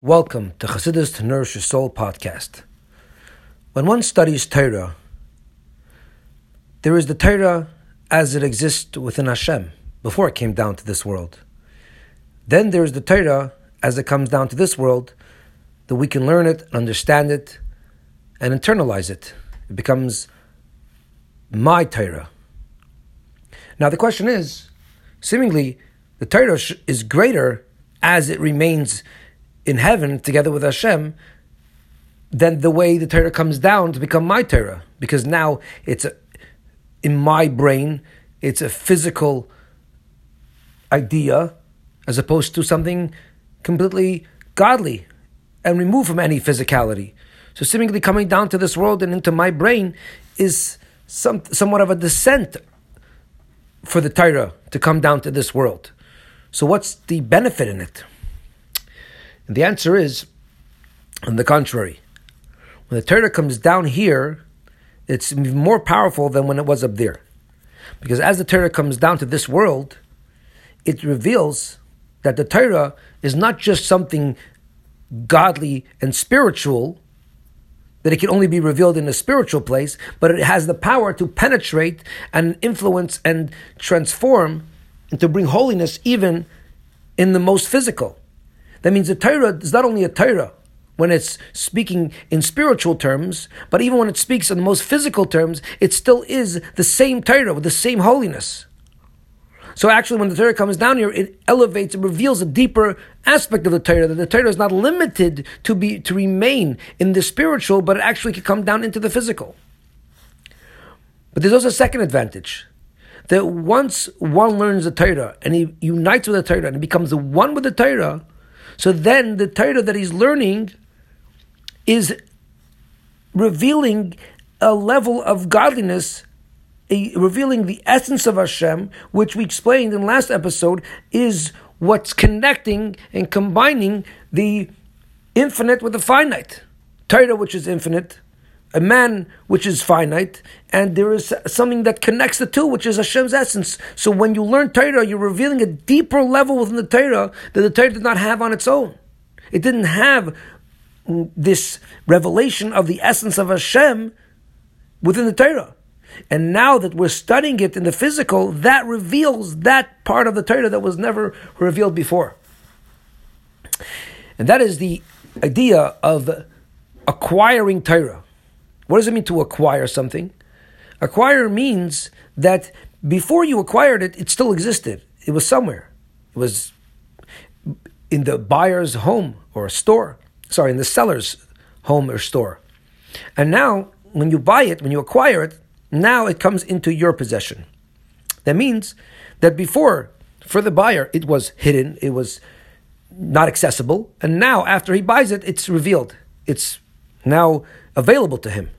Welcome to Chassidus to Nourish Your Soul podcast. When one studies Torah, there is the Torah as it exists within Hashem before it came down to this world. Then there is the Torah as it comes down to this world that we can learn it, understand it, and internalize it. It becomes my Torah. Now the question is, seemingly, the Torah is greater as it remains in heaven together with Hashem than the way the Torah comes down to become my Torah. Because now it's a, in my brain, it's a physical idea as opposed to something completely godly and removed from any physicality. So seemingly coming down to this world and into my brain is some, somewhat of a descent for the Torah to come down to this world. So what's the benefit in it? And the answer is, on the contrary, when the Torah comes down here, it's more powerful than when it was up there. Because as the Torah comes down to this world, it reveals that the Torah is not just something godly and spiritual, that it can only be revealed in a spiritual place, but it has the power to penetrate and influence and transform and to bring holiness even in the most physical. That means the Torah is not only a Torah when it's speaking in spiritual terms, but even when it speaks in the most physical terms, it still is the same Torah with the same holiness. So actually, when the Torah comes down here, it elevates, it reveals a deeper aspect of the Torah, that the Torah is not limited to be to remain in the spiritual, but it actually can come down into the physical. But there's also a second advantage. That once one learns the Torah and he unites with the Torah and becomes the one with the Torah, so then the Torah that he's learning is revealing a level of godliness, a, revealing the essence of Hashem, which we explained in last episode, is what's connecting and combining the infinite with the finite. Torah, which is infinite, a man which is finite, and there is something that connects the two, which is Hashem's essence. So when you learn Torah, you're revealing a deeper level within the Torah that the Torah did not have on its own. It didn't have this revelation of the essence of Hashem within the Torah. And now that we're studying it in the physical, that reveals that part of the Torah that was never revealed before. And that is the idea of acquiring Torah. What does it mean to acquire something? Acquire means that before you acquired it, it still existed. It was somewhere. It was in the buyer's home or store. Sorry, in the seller's home or store. And now, when you buy it, when you acquire it, now it comes into your possession. That means that before, for the buyer, it was hidden, it was not accessible, and now, after he buys it, it's revealed. It's now available to him.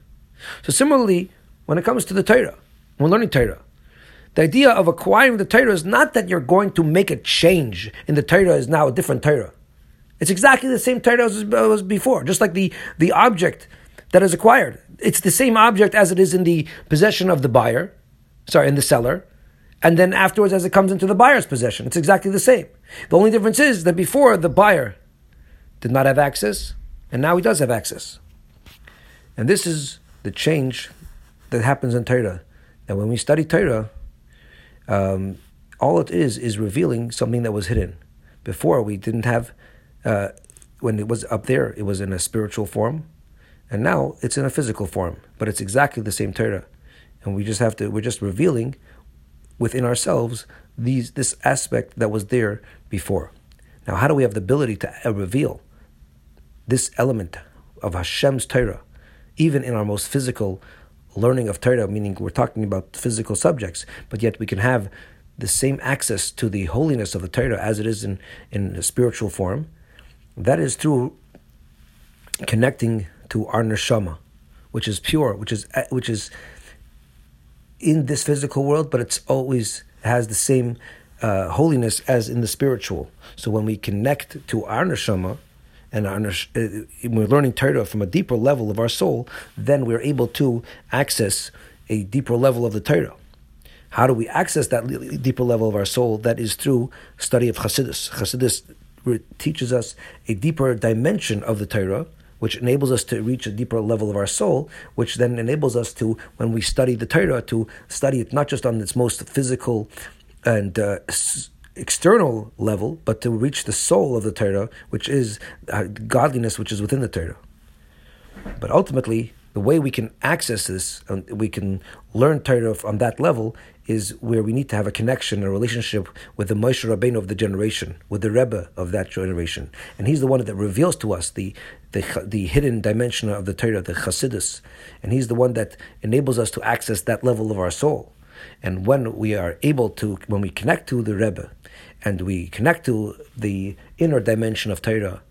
So similarly, when it comes to the Torah, when learning Torah, the idea of acquiring the Torah is not that you're going to make a change in the Torah is now a different Torah. It's exactly the same Torah as was before, just like the, the object that is acquired. It's the same object as it is in the possession of the buyer, sorry, in the seller, and then afterwards as it comes into the buyer's possession. It's exactly the same. The only difference is that before the buyer did not have access, and now he does have access. And this is the change that happens in Torah. That when we study Torah, um, all it is is revealing something that was hidden. Before we didn't have, uh, when it was up there, it was in a spiritual form, and now it's in a physical form. But it's exactly the same Torah, and we just have to. We're just revealing within ourselves these this aspect that was there before. Now, how do we have the ability to uh, reveal this element of Hashem's Torah? Even in our most physical learning of Torah, meaning we're talking about physical subjects, but yet we can have the same access to the holiness of the Torah as it is in, in a spiritual form. That is through connecting to our neshama, which is pure, which is which is in this physical world, but it's always has the same uh, holiness as in the spiritual. So when we connect to our neshama, and uh, we're learning Torah from a deeper level of our soul, then we're able to access a deeper level of the Torah. How do we access that deeper level of our soul? That is through study of Chassidus. Chassidus teaches us a deeper dimension of the Torah, which enables us to reach a deeper level of our soul, which then enables us to, when we study the Torah, to study it not just on its most physical and uh, external level, but to reach the soul of the Torah, which is uh, godliness, which is within the Torah. But ultimately, the way we can access this, and we can learn Torah on that level, is where we need to have a connection, a relationship with the Moshe Rabbeinu of the generation, with the Rebbe of that generation, and he's the one that reveals to us the the, the hidden dimension of the Torah, the Chassidus, and he's the one that enables us to access that level of our soul. And when we are able to, when we connect to the Rebbe, and we connect to the inner dimension of Torah,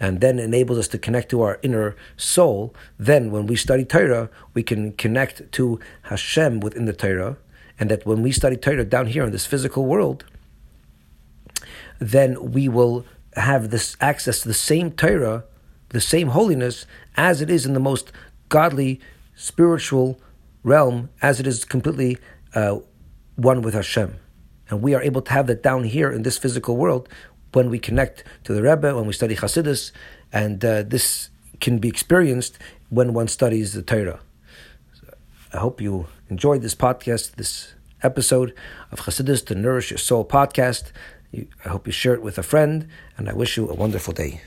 and then enables us to connect to our inner soul, then when we study Torah, we can connect to Hashem within the Torah, and that when we study Torah down here in this physical world, then we will have this access to the same Torah, the same holiness as it is in the most godly, spiritual realm, as it is completely uh, one with Hashem. And we are able to have that down here in this physical world when we connect to the Rebbe, when we study Chassidus, and uh, this can be experienced when one studies the Torah. I hope you enjoyed this podcast, this episode of Chassidus to Nourish Your Soul podcast. I hope you share it with a friend, and I wish you a wonderful day.